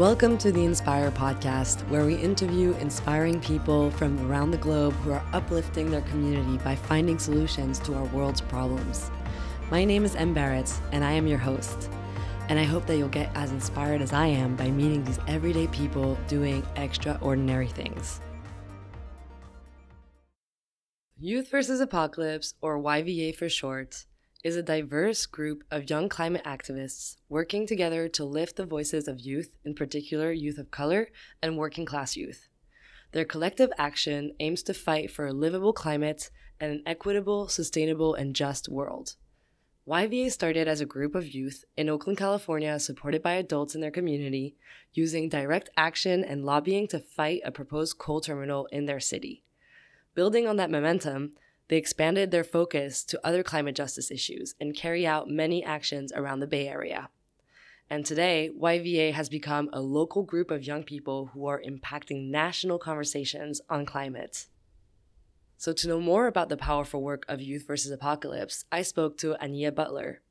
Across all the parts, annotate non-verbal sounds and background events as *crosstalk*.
Welcome to the Inspirer podcast, where we interview inspiring people from around the globe who are uplifting their community by finding solutions to our world's problems. My name is Em Barrett, and I am your host. And I hope that you'll get as inspired as I am by meeting these everyday people doing extraordinary things. Youth versus Apocalypse, or YVA for short, is a diverse group of young climate activists working together to lift the voices of youth, in particular youth of color and working class youth. Their collective action aims to fight for a livable climate and an equitable, sustainable, and just world. YVA started as a group of youth in Oakland, California, supported by adults in their community, using direct action and lobbying to fight a proposed coal terminal in their city. Building on that momentum, they expanded their focus to other climate justice issues and carry out many actions around the Bay Area. And today, YVA has become a local group of young people who are impacting national conversations on climate. So, to know more about the powerful work of Youth versus Apocalypse, I spoke to Aniya Butler,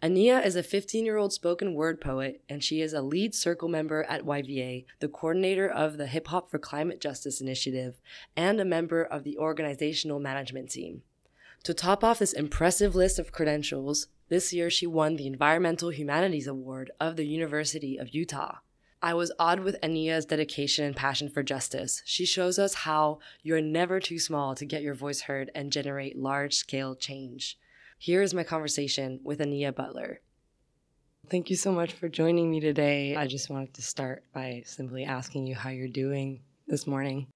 Aniya is a 15 year old spoken word poet, and she is a lead circle member at YVA, the coordinator of the Hip Hop for Climate Justice initiative, and a member of the organizational management team. To top off this impressive list of credentials, this year she won the Environmental Humanities Award of the University of Utah. I was awed with Aniya's dedication and passion for justice. She shows us how you're never too small to get your voice heard and generate large scale change. Here is my conversation with Aniya Butler. Thank you so much for joining me today. I just wanted to start by simply asking you how you're doing this morning.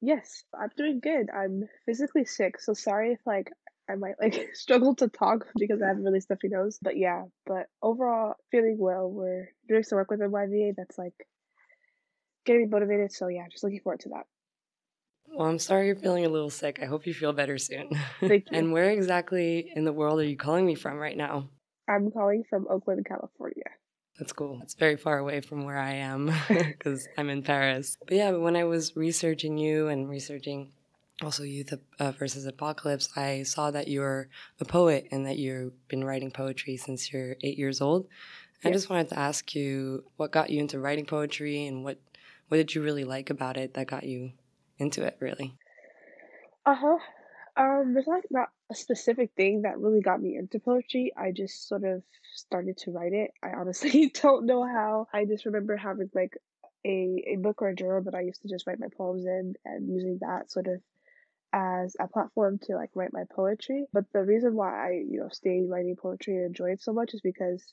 Yes, I'm doing good. I'm physically sick, so sorry if like I might like *laughs* struggle to talk because I have a really stuffy nose. But yeah, but overall feeling well. We're doing some work with YVA that's like getting me motivated. So yeah, just looking forward to that. Well, I'm sorry you're feeling a little sick. I hope you feel better soon. Thank *laughs* you. and where exactly in the world are you calling me from right now? I'm calling from Oakland, California. That's cool. It's very far away from where I am *laughs* *laughs* because I'm in Paris. But yeah, when I was researching you and researching also Youth uh, versus Apocalypse, I saw that you're a poet and that you've been writing poetry since you're eight years old. I just wanted to ask you what got you into writing poetry and what what did you really like about it that got you into it really? Uh huh. Um, there's like not a specific thing that really got me into poetry. I just sort of started to write it. I honestly *laughs* don't know how. I just remember having like a, a book or a journal that I used to just write my poems in and using that sort of as a platform to like write my poetry. But the reason why I, you know, stayed writing poetry and enjoy it so much is because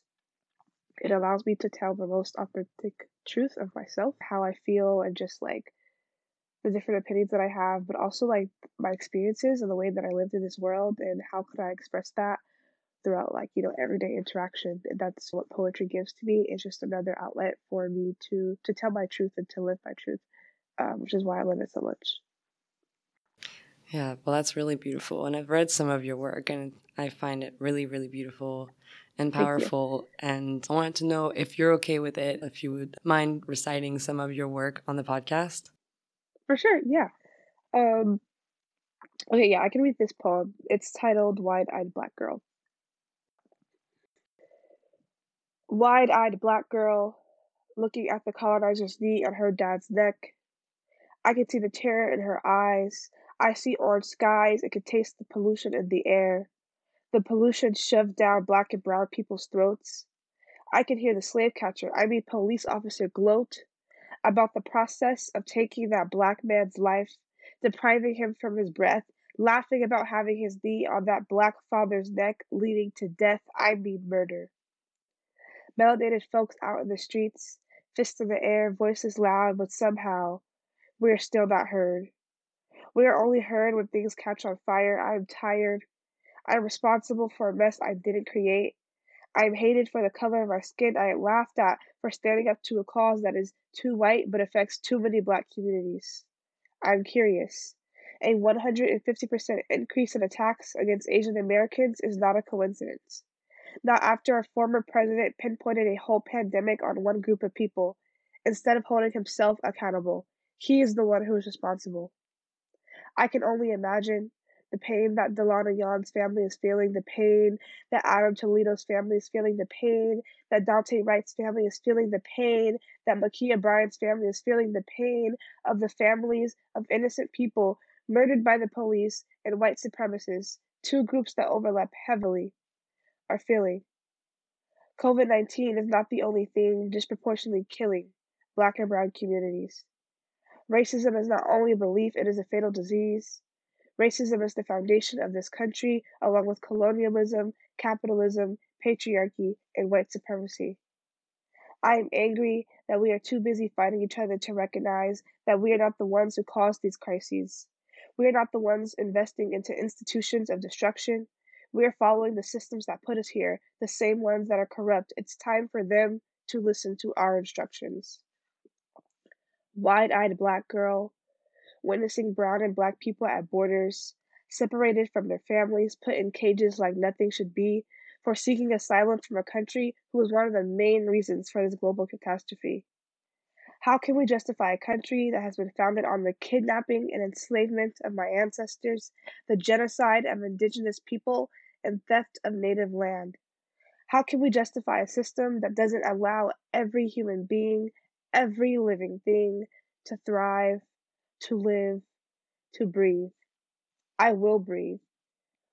it allows me to tell the most authentic truth of myself, how I feel and just like the different opinions that I have, but also like my experiences and the way that I lived in this world and how could I express that throughout like, you know, everyday interaction. And that's what poetry gives to me. It's just another outlet for me to to tell my truth and to live my truth, um, which is why I love it so much. Yeah, well, that's really beautiful. And I've read some of your work and I find it really, really beautiful and powerful. And I wanted to know if you're okay with it, if you would mind reciting some of your work on the podcast. For sure, yeah. Um, okay, yeah, I can read this poem. It's titled Wide Eyed Black Girl. Wide eyed black girl looking at the colonizer's knee on her dad's neck. I can see the terror in her eyes. I see orange skies and can taste the pollution in the air. The pollution shoved down black and brown people's throats. I can hear the slave catcher, I mean police officer, gloat about the process of taking that black man's life, depriving him from his breath, laughing about having his knee on that black father's neck, leading to death, I mean murder. Melanated folks out in the streets, fists in the air, voices loud, but somehow we are still not heard. We are only heard when things catch on fire. I am tired. I am responsible for a mess I didn't create. I am hated for the color of my skin. I am laughed at for standing up to a cause that is too white but affects too many black communities. I am curious. A 150% increase in attacks against Asian Americans is not a coincidence. Not after a former president pinpointed a whole pandemic on one group of people, instead of holding himself accountable, he is the one who is responsible. I can only imagine the pain that Delana Young's family is feeling, the pain that Adam Toledo's family is feeling, the pain that Daunte Wright's family is feeling, the pain that Ma'Khia Bryant's family is feeling, the pain of the families of innocent people murdered by the police and white supremacists, two groups that overlap heavily, are feeling. COVID 19 is not the only thing disproportionately killing Black and Brown communities. Racism is not only a belief, it is a fatal disease. Racism is the foundation of this country, along with colonialism, capitalism, patriarchy, and white supremacy. I am angry that we are too busy fighting each other to recognize that we are not the ones who caused these crises. We are not the ones investing into institutions of destruction. We are following the systems that put us here, the same ones that are corrupt. It's time for them to listen to our instructions wide-eyed black girl, witnessing brown and black people at borders, separated from their families, put in cages like nothing should be, for seeking asylum from a country who was one of the main reasons for this global catastrophe. How can we justify a country that has been founded on the kidnapping and enslavement of my ancestors, the genocide of indigenous people, and theft of native land? How can we justify a system that doesn't allow every human being every living thing to thrive, to live, to breathe. I will breathe.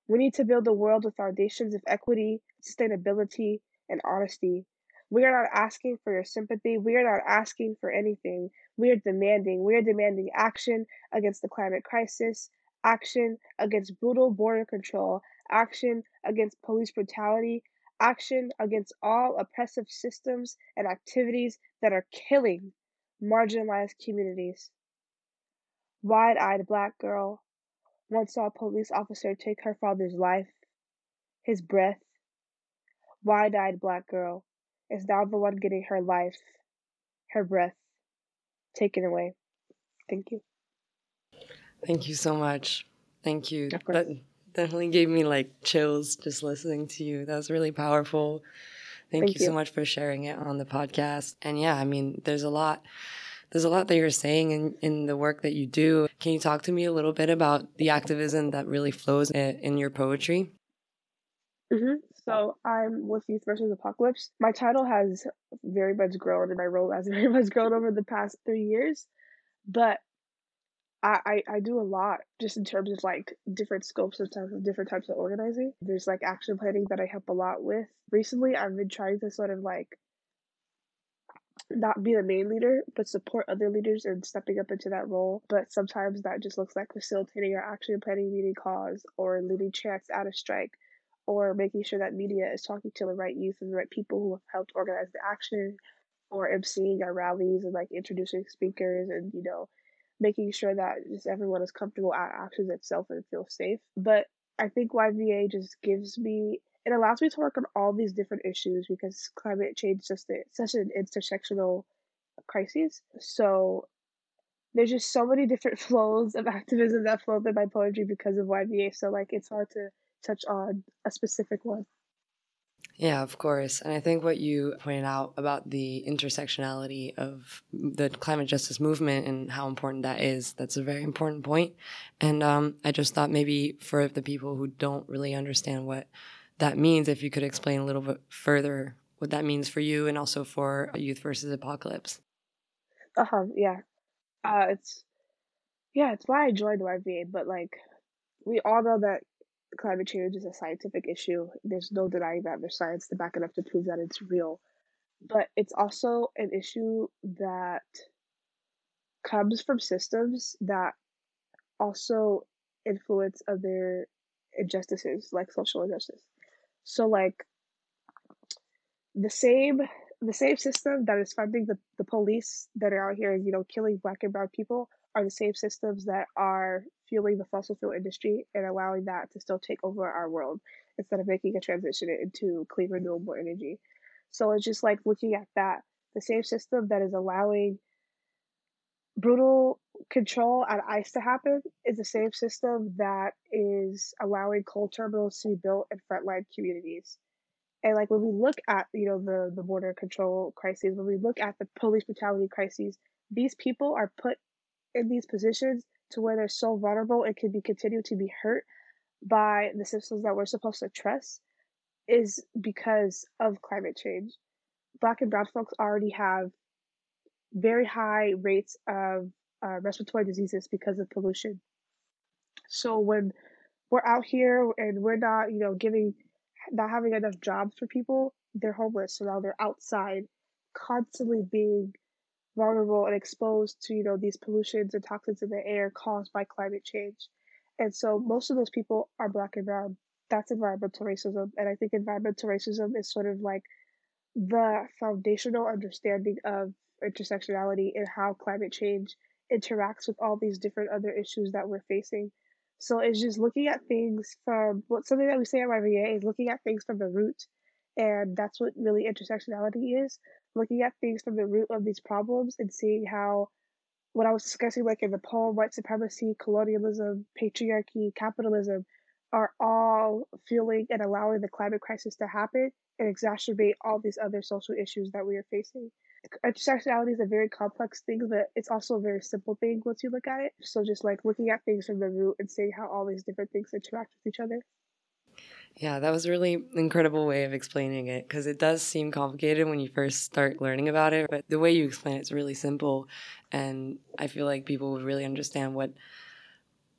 We need to build a world with foundations of equity, sustainability, and honesty. We are not asking for your sympathy. We are not asking for anything. We are demanding. We are demanding action against the climate crisis, action against brutal border control, action against police brutality, action against all oppressive systems and activities that are killing marginalized communities. Wide eyed black girl once saw a police officer take her father's life, his breath. Wide eyed black girl is now the one getting her life, her breath taken away. Thank you. Thank you so much. Thank you. That definitely gave me like chills just listening to you. That was really powerful. Thank, Thank you, you so much for sharing it on the podcast. And yeah, I mean, there's a lot there's a lot that you're saying in, in the work that you do. Can you talk to me a little bit about the activism that really flows in, in your poetry? Mm-hmm. So I'm with Youth versus Apocalypse. My title has very much grown, and my role has *laughs* very much grown over the past three years. But I, I, I do a lot just in terms of like different scopes of types of different types of organizing. There's like action planning that I help a lot with. Recently, I've been trying to sort of like not be the main leader, but support other leaders in stepping up into that role. But sometimes that just looks like facilitating our actually planning meeting calls or leading chants out of strike or making sure that media is talking to the right youth and the right people who have helped organize the action or emceeing our rallies and like introducing speakers and, you know, making sure that just everyone is comfortable at actions itself and feels safe. But I think YVA just gives me it allows me to work on all these different issues because climate change is just such an intersectional crisis. So there's just so many different *laughs* flows of activism that flow through my poetry because of YVA. So like it's hard to touch on a specific one. Yeah, of course. And I think what you pointed out about the intersectionality of the climate justice movement and how important that is, that's a very important point. And um, I just thought maybe for the people who don't really understand what that means, if you could explain a little bit further what that means for you and also for Youth versus Apocalypse. Uh huh, yeah. Uh, it's, yeah, it's why I joined YVA, but like, we all know that climate change is a scientific issue. There's no denying that there's science to back it up to prove that it's real. But it's also an issue that comes from systems that also influence other injustices like social injustice. So like the same the same system that is funding the, the police that are out here, you know, killing black and brown people are the same systems that are fueling the fossil fuel industry and allowing that to still take over our world instead of making a transition into clean renewable energy. So it's just like looking at that, the same system that is allowing brutal control at ICE to happen is the same system that is allowing coal terminals to be built in frontline communities. And like when we look at you know the the border control crises, when we look at the police brutality crises, these people are put in these positions to where they're so vulnerable and can be continued to be hurt by the systems that we're supposed to trust is because of climate change. Black and brown folks already have very high rates of uh, respiratory diseases because of pollution. So when we're out here and we're not, you know, giving, not having enough jobs for people, they're homeless. So now they're outside, constantly being vulnerable and exposed to, you know, these pollutions and toxins in the air caused by climate change. And so most of those people are black and brown. That's environmental racism. And I think environmental racism is sort of like the foundational understanding of intersectionality and how climate change interacts with all these different other issues that we're facing. So it's just looking at things from what something that we say at YVA is looking at things from the root. And that's what really intersectionality is looking at things from the root of these problems and seeing how what I was discussing, like in the poem, white supremacy, colonialism, patriarchy, capitalism, are all fueling and allowing the climate crisis to happen and exacerbate all these other social issues that we are facing. Intersectionality is a very complex thing, but it's also a very simple thing once you look at it. So just like looking at things from the root and seeing how all these different things interact with each other. Yeah, that was a really incredible way of explaining it because it does seem complicated when you first start learning about it, but the way you explain it is really simple and I feel like people would really understand what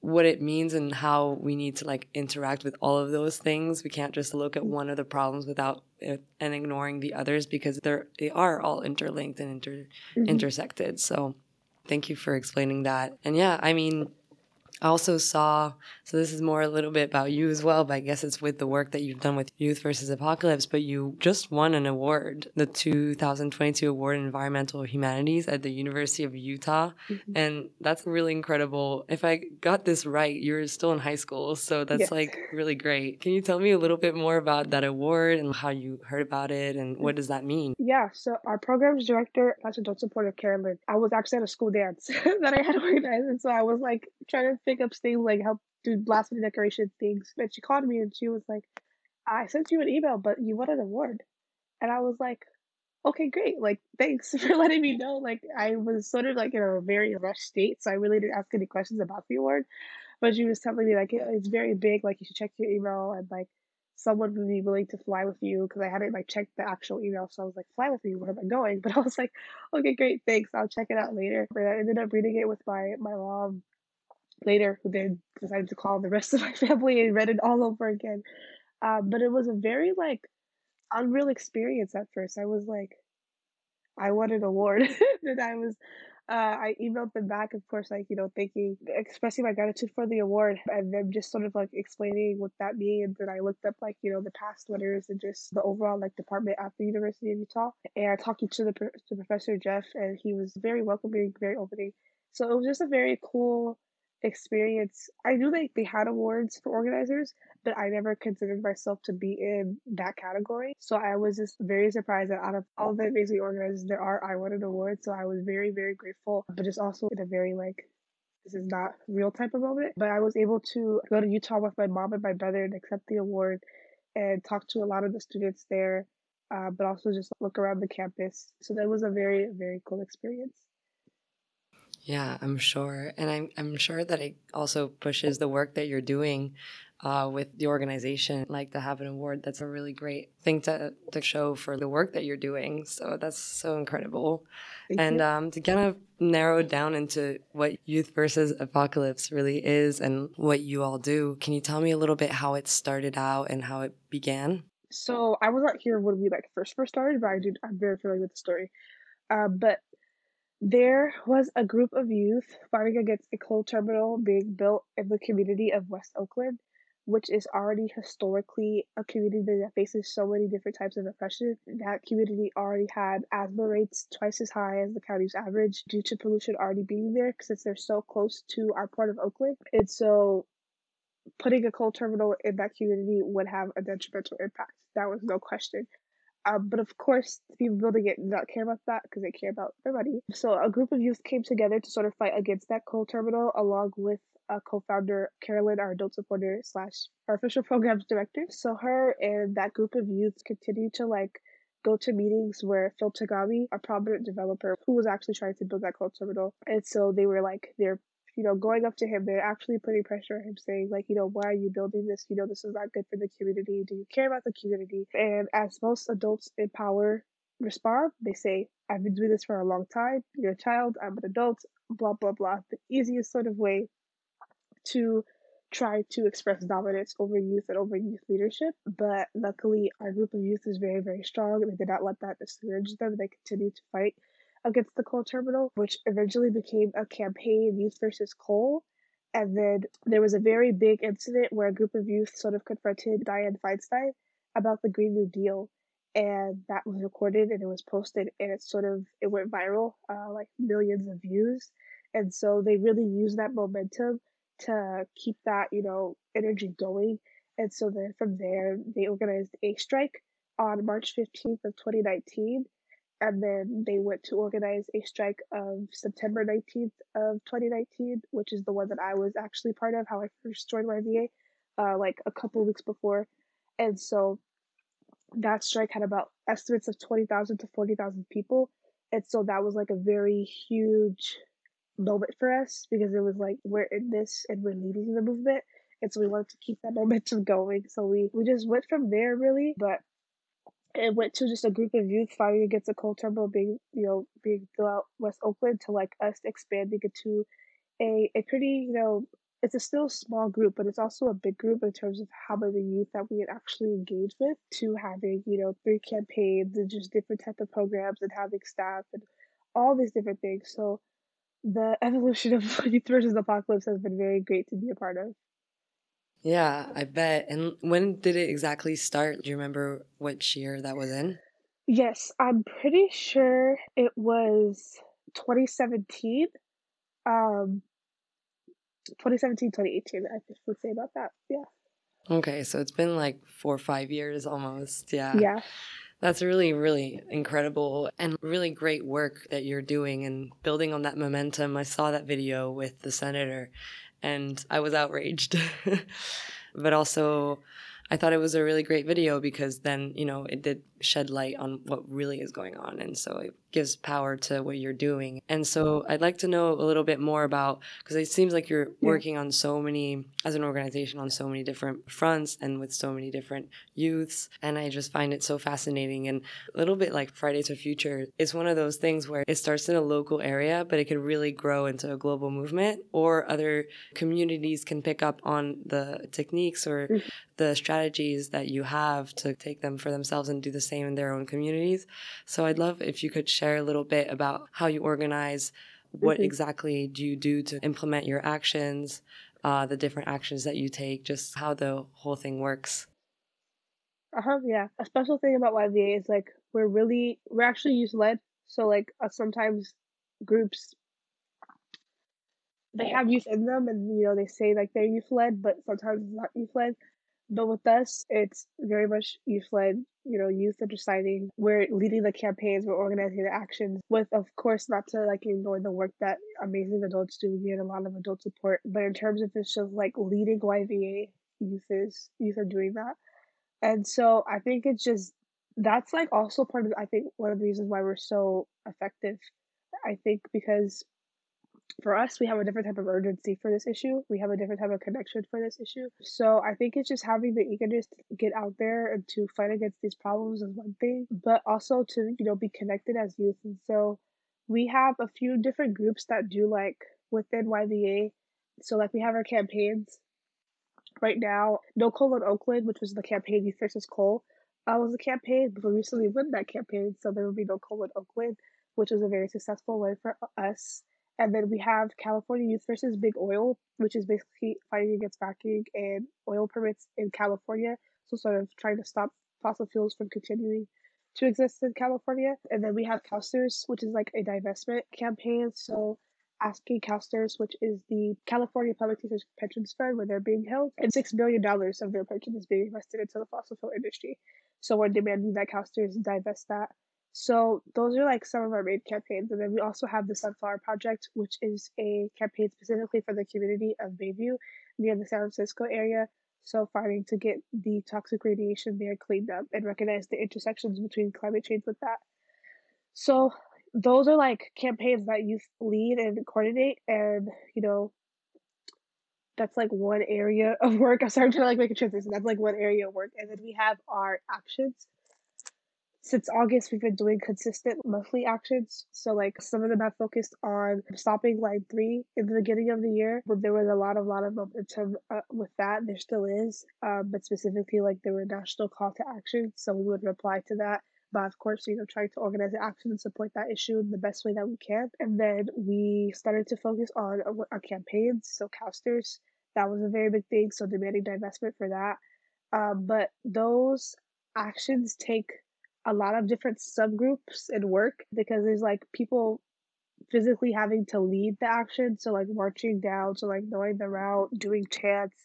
what it means and how we need to like interact with all of those things. We can't just look at one of the problems without it, and ignoring the others because they're they are all interlinked and inter mm-hmm. intersected. So thank you for explaining that. And yeah, I mean I also saw, so this is more a little bit about you as well, but I guess it's with the work that you've done with Youth versus Apocalypse, but you just won an award, the 2022 Award in Environmental Humanities at the University of Utah. Mm-hmm. And that's really incredible. If I got this right, you're still in high school. So that's yes. like really great. Can you tell me a little bit more about that award and how you heard about it and what does that mean? Yeah, so our programs director, Pastor Don't Support Carolyn, I was actually at a school dance *laughs* that I had organized. And so I was like trying to figure pickups thing, like help do last minute decoration things. And she called me and she was like, I sent you an email, but you won an award. And I was like, okay, great. Like, thanks *laughs* for letting me know. Like, I was sort of like in a very rushed state, so I really didn't ask any questions about the award. But she was telling me, like, it's very big. Like, you should check your email and, like, someone would be willing to fly with you because I hadn't, like, checked the actual email. So I was like, fly with me. Where am I going? *laughs* But I was like, okay, great. Thanks. I'll check it out later. But I ended up reading it with my, my mom later who then decided to call the rest of my *laughs* family and read it all over again. Um, but it was a very like unreal experience at first. I was like, I won an award, *laughs* and I was, uh, I emailed them back, of course, like you know, thanking, expressing my gratitude for the award, and then just sort of like explaining what that means. And I looked up like you know the past winners and just the overall like department at the University of Utah. And I talked to the to Professor Jeff, and he was very welcoming, very opening. So it was just a very cool experience. I knew like they had awards for organizers, but I never considered myself to be in that category. So I was just very surprised that out of all the amazing organizers there are, I won an award. So I was very, very grateful, but just also in a very like this is not real type of moment. But I was able to go to Utah with my mom and my brother and accept the award and talk to a lot of the students there, uh, but also just look around the campus. So that was a very, very cool experience. Yeah, I'm sure. And I'm, I'm sure that it also pushes the work that you're doing uh, with the organization. Like to have an award, that's a really great thing to, to show for the work that you're doing. So that's so incredible. Thank and um, to kind of narrow down into what Youth versus Apocalypse really is and what you all do, can you tell me a little bit how it started out and how it began? So I was not here when we like first first started, but I do I'm very familiar with the story. Uh, but there was a group of youth fighting against a coal terminal being built in the community of West Oakland, which is already historically a community that faces so many different types of oppression. That community already had asthma rates twice as high as the county's average due to pollution already being there since they're so close to our part of Oakland. And so putting a coal terminal in that community would have a detrimental impact. That was no question. Um, but of course, the people building it did not care about that because they care about their money. So a group of youth came together to sort of fight against that coal terminal, along with a co-founder, Carolyn, our adult supporter slash our official *laughs* programs director. So her and that group of youth continued to like go to meetings where Phil Tagami, a prominent developer who was actually trying to build that coal terminal, and so they were like they're you know, going up to him, they're actually putting pressure on him, saying, like, you know, why are you building this? You know, this is not good for the community. Do you care about the community? And as most adults in power respond, they say, I've been doing this for a long time. You're a child. I'm an adult. Blah, blah, blah. The easiest sort of way to try to express dominance over youth and over youth leadership. But luckily, our group of youth is very, very strong. They did not let that discourage them. They continued to fight against the coal terminal, which eventually became a campaign, Youth versus Coal. And then there was a very big incident where a group of youth sort of confronted Dianne Feinstein about the Green New Deal. And that was recorded and it was posted and it sort of it went viral, uh, like millions of views. And so they really used that momentum to keep that, you know, energy going. And so then from there, they organized a strike on March 15th of 2019 and then they went to organize a strike of September 19th of 2019, which is the one that I was actually part of, how I first joined YVA, uh, like a couple weeks before. And so that strike had about estimates of 20,000 to 40,000 people. And so that was like a very huge moment for us because it was like we're in this and we're leading the movement. And so we wanted to keep that *laughs* momentum going. So we, we just went from there really. But it went to just a group of youth fighting against a coal terminal being you know being throughout West Oakland to like us expanding to a a pretty you know it's a still small group but it's also a big group in terms of how many youth that we had actually engaged with to having you know three campaigns and just different type of programs and having staff and all these different things. So the evolution of *laughs* youth versus apocalypse has been very great to be a part of yeah, I bet. And when did it exactly start? Do you remember which year that was in? Yes, I'm pretty sure it was 2017. Um 2017, 2018, I would say about that. Yeah. Okay, so it's been like four or five years almost. Yeah. Yeah. That's really, really incredible and really great work that you're doing and building on that momentum. I saw that video with the senator and I was outraged. *laughs* but also, I thought it was a really great video because then, you know, it did shed light on what really is going on. And so it gives power to what you're doing. And so I'd like to know a little bit more about because it seems like you're working on so many as an organization on so many different fronts and with so many different youths and I just find it so fascinating and a little bit like Fridays for Future it's one of those things where it starts in a local area but it could really grow into a global movement or other communities can pick up on the techniques or mm-hmm. the strategies that you have to take them for themselves and do the same in their own communities. So I'd love if you could share a little bit about how you organize, what mm-hmm. exactly do you do to implement your actions, uh, the different actions that you take, just how the whole thing works. Uh huh. Yeah. A special thing about YVA is like we're really we're actually youth led. So like uh, sometimes groups they have youth in them, and you know they say like they're youth led, but sometimes it's not youth led. But with us, it's very much youth led, you know, youth are deciding. We're leading the campaigns, we're organizing the actions with, of course, not to like ignore the work that amazing adults do. We get a lot of adult support. But in terms of just like leading YVA, youth is, youth are doing that. And so I think it's just, that's like also part of, I think, one of the reasons why we're so effective. I think because for us, we have a different type of urgency for this issue. We have a different type of connection for this issue. So I think it's just having the eagerness to get out there and to fight against these problems is one thing, but also to, you know, be connected as youth. And so we have a few different groups that do like within YVA. So like we have our campaigns right now. No Coal in Oakland, which was the campaign Youth versus Coal, uh, was a campaign, but we recently won that campaign. So there will be no Coal in Oakland, which was a very successful way for us and then we have California Youth versus Big Oil, which is basically fighting against fracking and oil permits in California. So, sort of trying to stop fossil fuels from continuing to exist in California. And then we have CalSTRS, which is like a divestment campaign. So, asking CalSTRS, which is the California Public Teachers Pensions Fund, where they're being held, and $6 billion of their pension is being invested into the fossil fuel industry. So, we're demanding that CalSTRS divest that so those are like some of our main campaigns. And then we also have the Sunflower Project, which is a campaign specifically for the community of Bayview near the San Francisco area. So fighting to get the toxic radiation there cleaned up and recognize the intersections between climate change with that. So those are like campaigns that youth lead and coordinate and, you know, that's like one area of work. *laughs* I'm to like make a transition. That's like one area of work. And then we have our actions. Since August, we've been doing consistent monthly actions. So, like, some of them have focused on stopping line three in the beginning of the year, but there was a lot, of lot of momentum uh, with that. There still is, um, but specifically, like, there were national call to action. So, we would reply to that but of course, you know, trying to organize the action and support that issue in the best way that we can. And then we started to focus on our, our campaigns, so CalSTRS, that was a very big thing, so demanding divestment for that. Um, but those actions take a lot of different subgroups and work because there's like people physically having to lead the action, so like marching down, so like knowing the route, doing chants,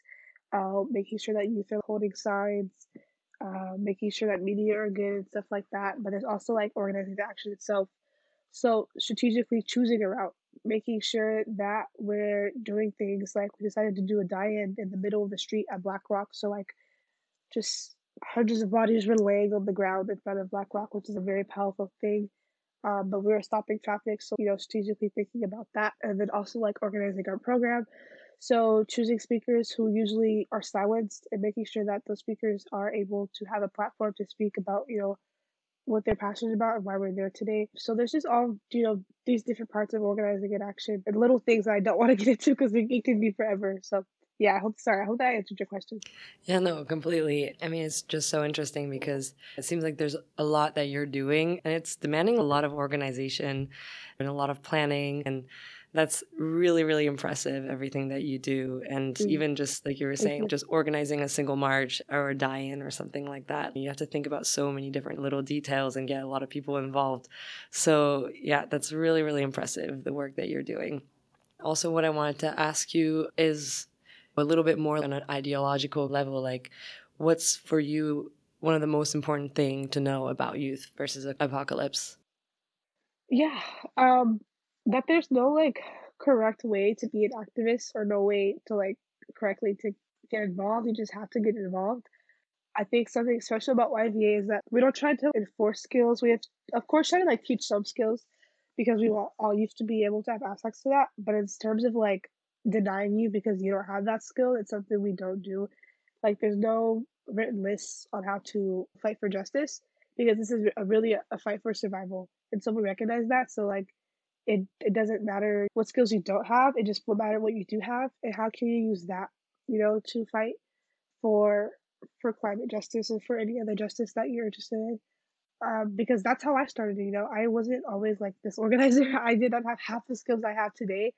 uh, making sure that youth are holding signs, uh, making sure that media are good and stuff like that. But there's also like organizing the action itself. So strategically choosing a route, making sure that we're doing things like we decided to do a die-in in the middle of the street at BlackRock. So like just hundreds of bodies were laying on the ground in front of BlackRock, which is a very powerful thing. Um, but we were stopping traffic, so you know, strategically thinking about that, and then also like organizing our program. So choosing speakers who usually are silenced and making sure that those speakers are able to have a platform to speak about, you know, what they're passionate about and why we're there today. So there's just all, you know, these different parts of organizing an action and little things I don't want to get into because it, it can be forever. So yeah, I hope sorry, I hope that answered your question. Yeah, no, completely. I mean, it's just so interesting because it seems like there's a lot that you're doing and it's demanding a lot of organization and a lot of planning and that's really really impressive everything that you do and mm-hmm. even just like you were saying just organizing a single march or a die-in or something like that you have to think about so many different little details and get a lot of people involved so yeah that's really really impressive the work that you're doing also what i wanted to ask you is a little bit more on an ideological level like what's for you one of the most important thing to know about youth versus apocalypse yeah um that there's no like correct way to be an activist or no way to like correctly to get involved. You just have to get involved. I think something special about YVA is that we don't try to enforce skills. We have, of course, try to like teach some skills because we all, all used to be able to have access to that. But in terms of like denying you because you don't have that skill, it's something we don't do. Like there's no written lists on how to fight for justice because this is a really a, fight for survival, and so we recognize that. So like it, it doesn't matter what skills you don't have it just will matter what you do have and how can you use that you know to fight for for climate justice and for any other justice that you're interested in um, because that's how i started you know i wasn't always like this organizer *laughs* i did not have half the skills i have today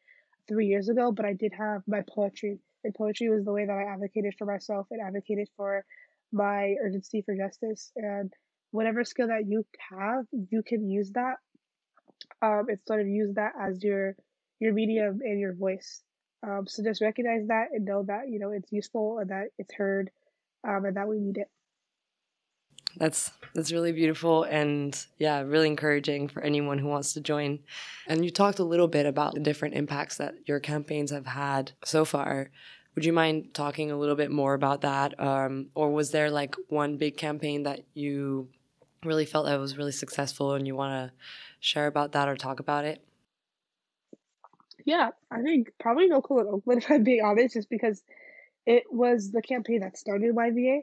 three years ago but i did have my poetry and poetry was the way that i advocated for myself and advocated for my urgency for justice and whatever skill that you have you can use that um, and sort of use that as your your medium and your voice. Um, so just recognize that and know that you know it's useful and that it's heard, um, and that we need it. That's that's really beautiful and yeah, really encouraging for anyone who wants to join. And you talked a little bit about the different impacts that your campaigns have had so far. Would you mind talking a little bit more about that? Um, or was there like one big campaign that you really felt that was really successful and you want to share about that or talk about it? Yeah, I think probably No Coal in Oakland, *laughs* if I'm being honest, just because it was the campaign that started YVA.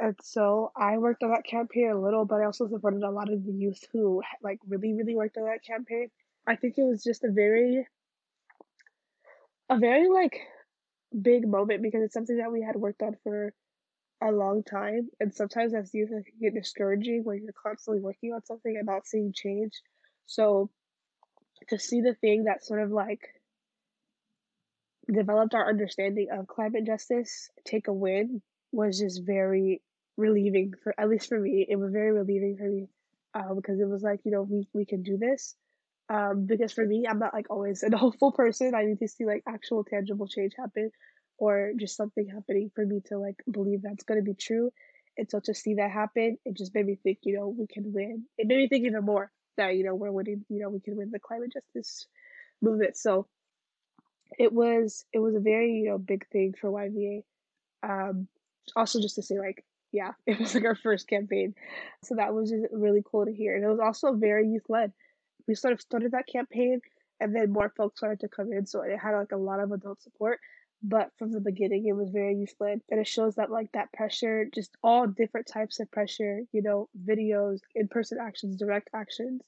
And so I worked on that campaign a little, but I also supported a lot of the youth who like really, really worked on that campaign. I think it was just a very, a very like big moment because it's something that we had worked on for a long time. And sometimes as youth, it can get discouraging when you're constantly working on something and not seeing change. So to see the thing that sort of like developed our understanding of climate justice take a win was just very relieving for at least for me it was very relieving for me uh, because it was like you know we, we can do this. Um, because for me i'm not like always an *laughs* hopeful person. I need to see like actual tangible change happen or just something happening for me to like believe that's going to be true. And so to see that happen it just made me think you know we can win. It made me think even more that you know we're winning you know we can win the climate justice movement. So it was it was a very you know big thing for YVA um also just to say like yeah *laughs* it was like our first campaign. So that was just really cool to hear. And it was also very youth led we sort of started that campaign and then more folks started to come in so it had like a lot of adult support. But from the beginning it was very youth led and it shows that like that pressure just all different types of pressure you know videos in-person actions direct actions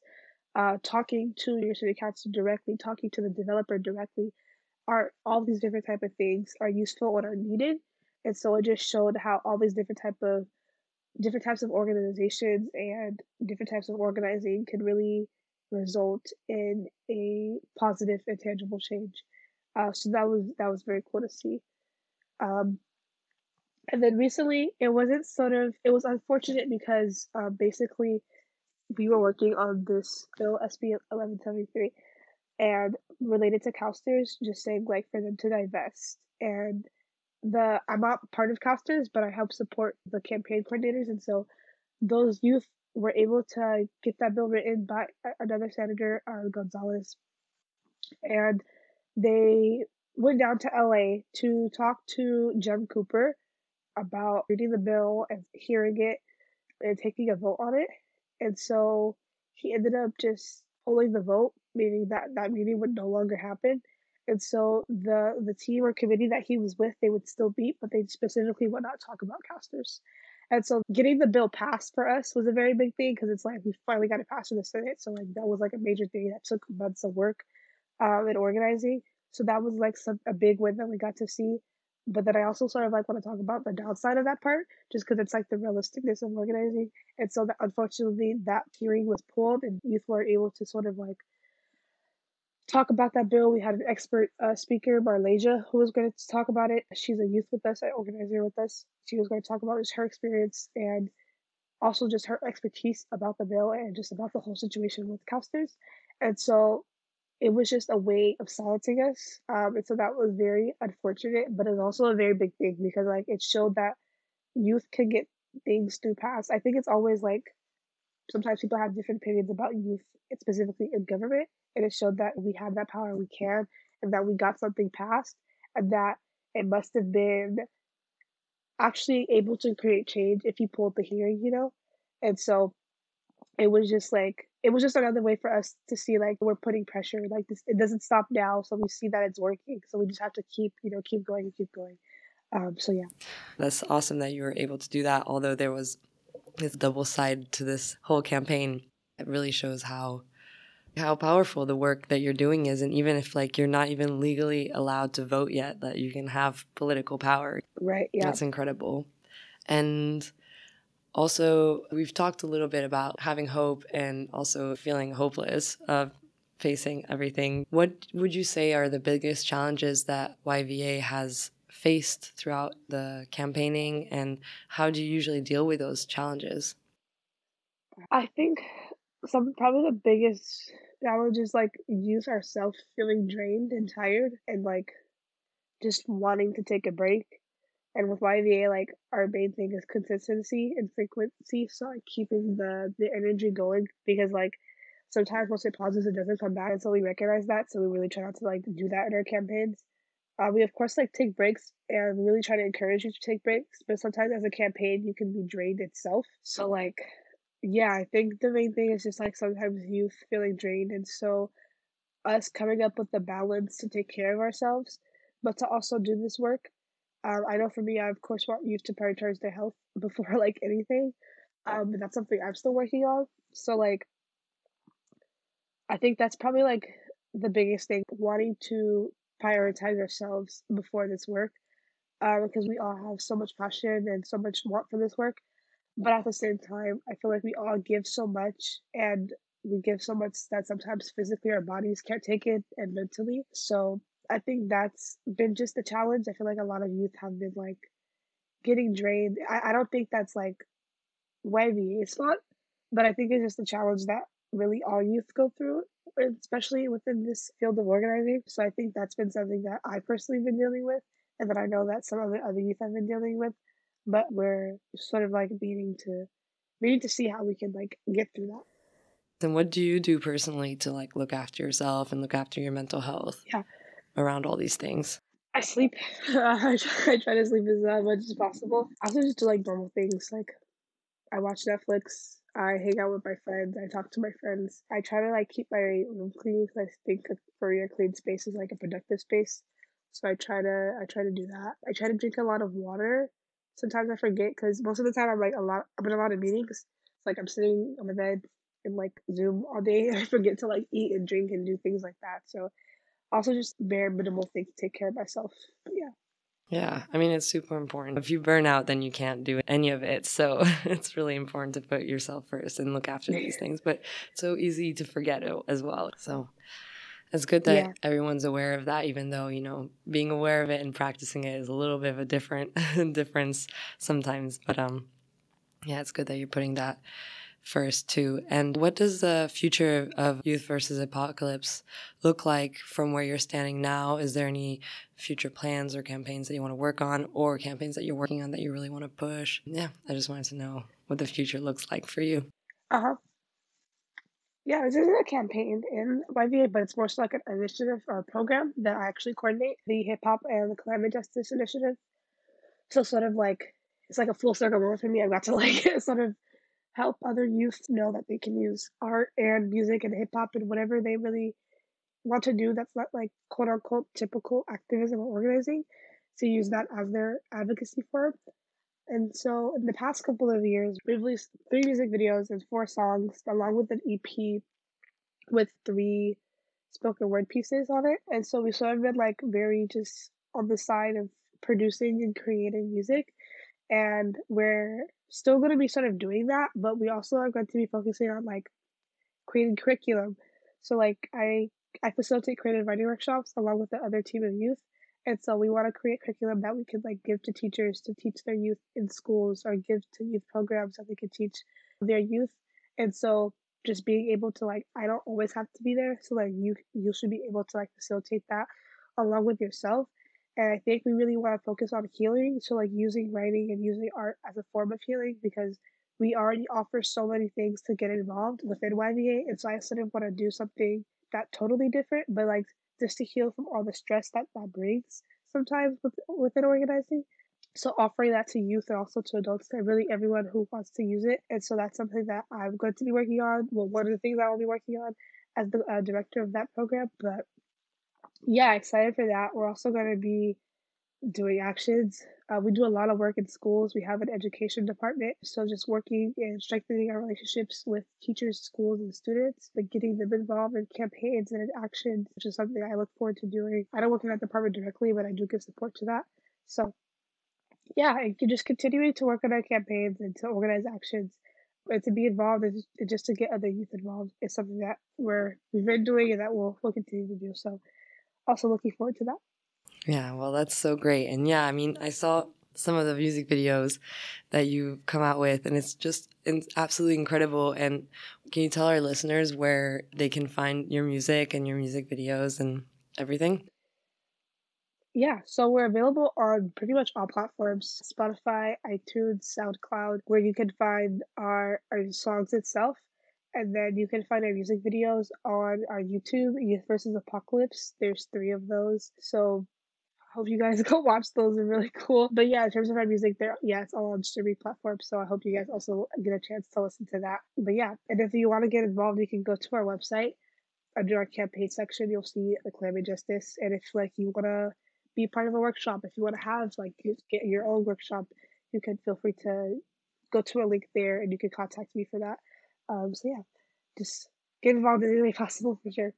uh, talking to your city council directly talking to the developer directly are all these different type of things are useful and are needed and so it just showed how all these different type of different types of organizations and different types of organizing can really result in a positive and tangible change. Uh, so that was that was very cool to see. Um, and then recently, it wasn't sort of it was unfortunate because uh, basically we were working on this bill SB eleven seventy three, and related to CalSTRS, just saying like for them to divest and the I'm not part of CalSTRS, but I help support the campaign coordinators, and so those youth were able to get that bill written by another senator, uh, Gonzalez, and they went down to LA to talk to Jim Cooper about reading the bill and hearing it and taking a vote on it. And so he ended up just pulling the vote, meaning that that meeting would no longer happen. And so the the team or committee that he was with, they would still meet, but they specifically would not talk about CalSTRS. And so getting the bill passed for us was a very big thing because it's like we finally got it passed in the Senate. So like that was like a major thing that took months of work um, and organizing. So that was like some a big win that we got to see. But then I also sort of like want to talk about the downside of that part, just because it's like the realisticness of organizing. And so that unfortunately that hearing was pulled, and youth weren't able to sort of like talk about that bill. We had an expert uh, speaker, Marlasia, who was going to talk about it. She's a youth with us, an organizer with us. She was going to talk about just her experience and also just her expertise about the bill and just about the whole situation with CalSTRS. And so it was just a way of silencing us. Um, and so that was very unfortunate, but it's also a very big thing because like it showed that youth can get things through pass. I think it's always like sometimes people have different opinions about youth, specifically in government and it showed that we have that power, we can, and that we got something passed, and that it must have been actually able to create change if you pulled the hearing, you know? And so it was just like it was just another way for us to see like we're putting pressure like this it doesn't stop now so we see that it's working so we just have to keep you know keep going and keep going. Um, so yeah. That's awesome that you were able to do that although there was this double side to this whole campaign. It really shows how how powerful the work that you're doing is and even if like you're not even legally allowed to vote yet that you can have political power. Right yeah. That's incredible. And also we've talked a little bit about having hope and also feeling hopeless of facing everything. What would you say are the biggest challenges that yva has faced throughout the campaigning and how do you usually deal with those challenges? I think some probably the biggest I would just like use ourselves feeling drained and tired and like just wanting to take a break. And with YVA, like our main thing is consistency and frequency. So like keeping the the energy going because like sometimes once it pauses, it doesn't come back. And so we recognize that. So we really try not to like do that in our campaigns. Uh, we of course like take breaks and really try to encourage you to take breaks. But sometimes as a campaign, you can be drained itself. So like yeah, I think the main thing is just like sometimes youth feeling drained, and so us coming up with the balance to take care of ourselves, but to also do this work. Um, I know for me, I of course want youth to prioritize their health *laughs* before like anything, um, but that's something I'm still working on. So like, I think that's probably like the biggest thing, wanting to prioritize ourselves before this work, uh, because we all have so much passion and so much want for this work but at the same time, I feel like we all give so much and we give so much that sometimes physically our bodies can't take it and mentally. So I think that's been just a challenge. I feel like a lot of youth have been like getting drained. I, I don't think that's like YVA's fault, but I think it's just a challenge that really all youth go through, especially within this field of organizing. So I think that's been something that I personally been dealing with and that I know that some of the other youth have been dealing with but we're sort of like meaning to meaning to see how we can like get through that. Then what do you do personally to like look after yourself and look after your mental health? Yeah. Around all these things. I sleep. *laughs* I, try, I try to sleep as uh, much as possible. I also just do like normal things like I watch Netflix. I hang out with my friends. I talk to my friends. I try to like keep my room clean because I think a for a clean space is like a productive space. So I try to I try to do that. I try to drink a lot of water. Sometimes I forget because most of the time I'm like a lot I'm in a lot of meetings. It's like I'm sitting on the bed in like Zoom all day *laughs* and I forget to like eat and drink and do things like that. So also just bare minimal things to take care of myself. But yeah. Yeah, I mean, it's super important. If you burn out, then you can't do any of it. So *laughs* it's really important to put yourself first and look after these *laughs* things. But it's so easy to forget it as well. So it's good that yeah. everyone's aware of that, even though, you know, being aware of it and practicing it is a little bit of a different *laughs* difference sometimes. But um yeah, it's good that you're putting that first too. And what does the future of Youth versus Apocalypse look like from where you're standing now? Is there any future plans or campaigns that you want to work on or campaigns that you're working on that you really want to push? Yeah, I just wanted to know what the future looks like for you. Uh-huh. Yeah, this isn't a campaign in YVA, but it's more so like an initiative or a program that I actually coordinate the hip hop and the climate justice initiative. So sort of like it's like a full circle moment for me. I've got to *laughs* like sort of help other youth know that they can use art and music and hip hop and whatever they really want to do that's not like quote unquote typical activism or organizing to use that as their advocacy for and so in the past couple of years we've released three music videos and four songs along with an ep with three spoken word pieces on it and so we've sort of been like very just on the side of producing and creating music and we're still going to be sort of doing that, but we also are going to be focusing on like creating curriculum. So like I I facilitate creative writing workshops along with the other team of youth. And so we want to create curriculum that we could like give to teachers to teach their youth in schools or give to youth programs that they could teach their youth. And so just being able to like I don't always have to be there. So like you you should be able to like facilitate that along with yourself and I think we really want to focus on healing. So, like using writing and using art as a form of healing because we already offer so many things to get involved within YVA. And so, I sort of want to do something that totally different, but like just to heal from all the stress that that brings sometimes with, within organizing. So, offering that to youth and also to adults and really everyone who wants to use it. And so, that's something that I'm going to be working on. Well, one of the things I will be working on as the uh, director of that program, but yeah, excited for that. We're also going to be doing actions. Uh, we do a lot of work in schools. We have an education department, so just working and strengthening our relationships with teachers, schools, and students, but getting them involved in campaigns and in actions, which is something I look forward to doing. I don't work in that department directly, but I do give support to that. So, yeah, and just continuing to work on our campaigns and to organize actions and to be involved and just to get other youth involved is something that we're we've been doing and that we'll, we'll continue to do. So also looking forward to that. Yeah, well, that's so great. And yeah, I mean, I saw some of the music videos that you've come out with, and it's just absolutely incredible. And can you tell our listeners where they can find your music and your music videos and everything? Yeah, so we're available on pretty much all platforms Spotify, iTunes, SoundCloud, where you can find our, our songs itself. And then you can find our music videos on our YouTube, Youth versus Apocalypse. There's three of those. So hope you guys *laughs* go watch those. They're really cool. But yeah, in terms of our music, there yeah, it's all on streaming platforms. So I hope you guys also get a chance to listen to that. But yeah, and if you want to get involved, you can go to our website. Under our campaign section, you'll see the climate justice. And if like you wanna be part of a workshop, if you wanna have like get your own workshop, you can feel free to go to a link there and you can contact me for that. Um, so yeah, just get involved in any way possible for sure.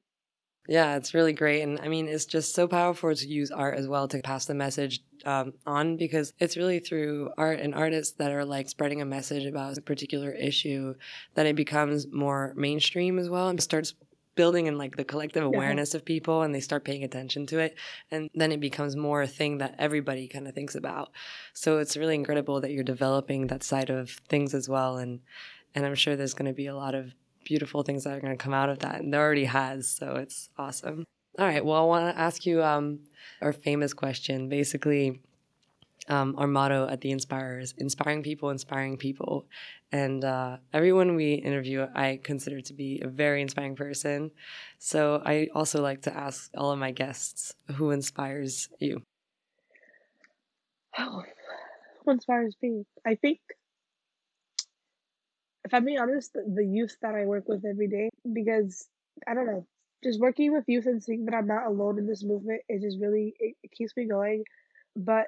Yeah, it's really great. And I mean, it's just so powerful to use art as well to pass the message um, on because it's really through art and artists that are like spreading a message about a particular issue that it becomes more mainstream as well and starts building in like the collective awareness yeah. of people and they start paying attention to it and then it becomes more a thing that everybody kind of thinks about so it's really incredible that you're developing that side of things as well and and i'm sure there's going to be a lot of beautiful things that are going to come out of that. And there already has. So it's awesome. All right. Well, I want to ask you um, our famous question. Basically, um, our motto at the Inspirers inspiring people, inspiring people. And uh, everyone we interview, I consider to be a very inspiring person. So I also like to ask all of my guests who inspires you? Oh, who inspires me? I think if I'm being honest, the, youth that I work with every day, because I don't know, just working with youth and seeing that I'm not alone in this movement, it just really it, it keeps me going. But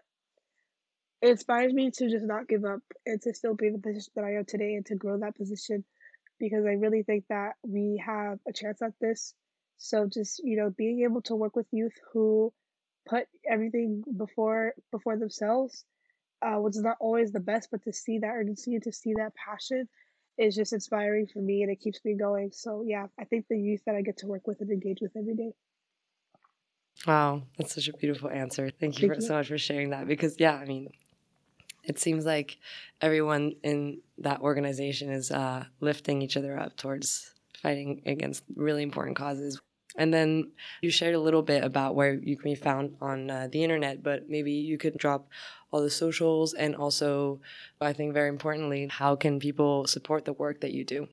it inspires me to just not give up and to still be in the position that I am today and to grow that position because I really think that we have a chance at this. So just, you know, being able to work with youth who put everything before before themselves uh, which is not always the best, but to see that urgency and to see that passion is just inspiring for me and it keeps me going. So yeah, I think the youth that I get to work with and engage with every day. Wow, that's such a beautiful answer. Thank you, Thank for, you. so much for sharing that because yeah, I mean, it seems like everyone in that organization is uh, lifting each other up towards fighting against really important causes. And then you shared a little bit about where you can be found on uh, the internet, but maybe you could drop all the socials and also, I think very importantly, how can people support the work that you do?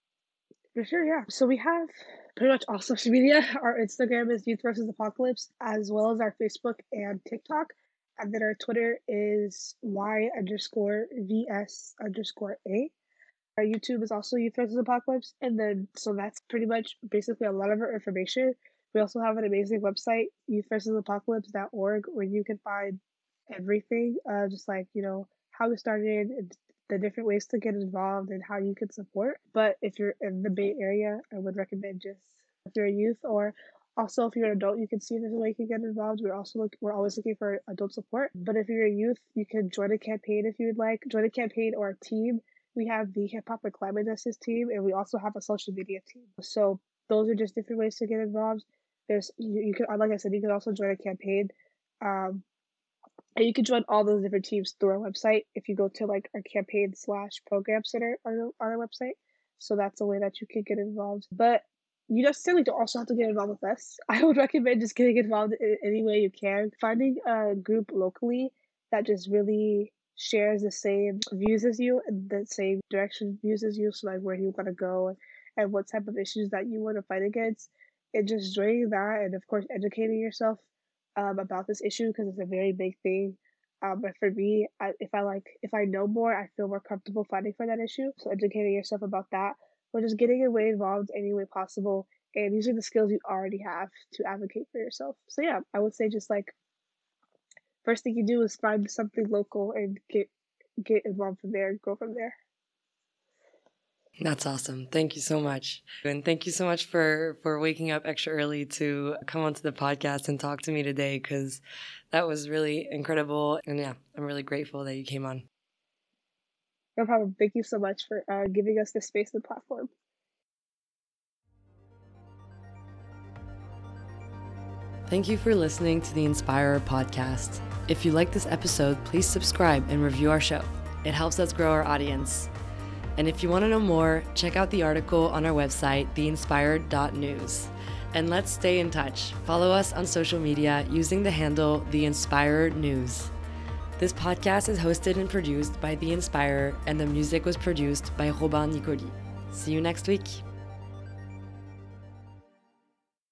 For sure, yeah. So we have pretty much all *laughs* social media. Our Instagram is Youth versus Apocalypse, as well as our Facebook and TikTok. And then our Twitter is Y underscore VS underscore A. Our YouTube is also Youth versus Apocalypse. And then, so that's pretty much basically a lot of our information. We also have an amazing website, youth versus apocalypse.org, where you can find everything, uh, just like, you know, how we started and the different ways to get involved and how you can support. But if you're in the Bay Area, I would recommend just if you're a youth or also, if you're an adult, you can see there's a way you can get involved. We're also look, we're always looking for adult support. But if you're a youth, you can join a campaign if you would like. Join a campaign or a team. We have the Hip Hop and Climate Justice team, and we also have a social media team. So those are just different ways to get involved. There's you, you can like I said, you can also join a campaign. Um, and you can join all those different teams through our website if you go to like our campaign slash program center on our, website. So that's a way that you can get involved. But you necessarily don't also have to get involved with us. *laughs* I would recommend just getting involved in any way you can. Finding a group locally that just really shares the same views as you and the same direction views as you, so like where you want to go and what type of issues that you want to fight against, and just joining that, and of course educating yourself um, about this issue because it's a very big thing. Um, but for me, I, if I like, if I know more, I feel more comfortable fighting for that issue. So educating yourself about that or just getting your way involved any way possible and using the skills you already have to advocate for yourself. So yeah, I would say just like first thing you do is find something local and get get involved from there and go from there. That's awesome. Thank you so much. And thank you so much for for waking up extra early to come onto the podcast and talk to me today cuz that was really incredible and yeah, I'm really grateful that you came on. No problem. Thank you so much for uh, giving us the space and the platform. Thank you for listening to the Inspirer podcast. If you like this episode, please subscribe and review our show. It helps us grow our audience. And if you want to know more, check out the article on our website, theinspirer.news. And let's stay in touch. Follow us on social media using the handle The Inspirer News. This podcast is hosted and produced by The Inspirer, and the music was produced by Robin Nicoli. See you next week.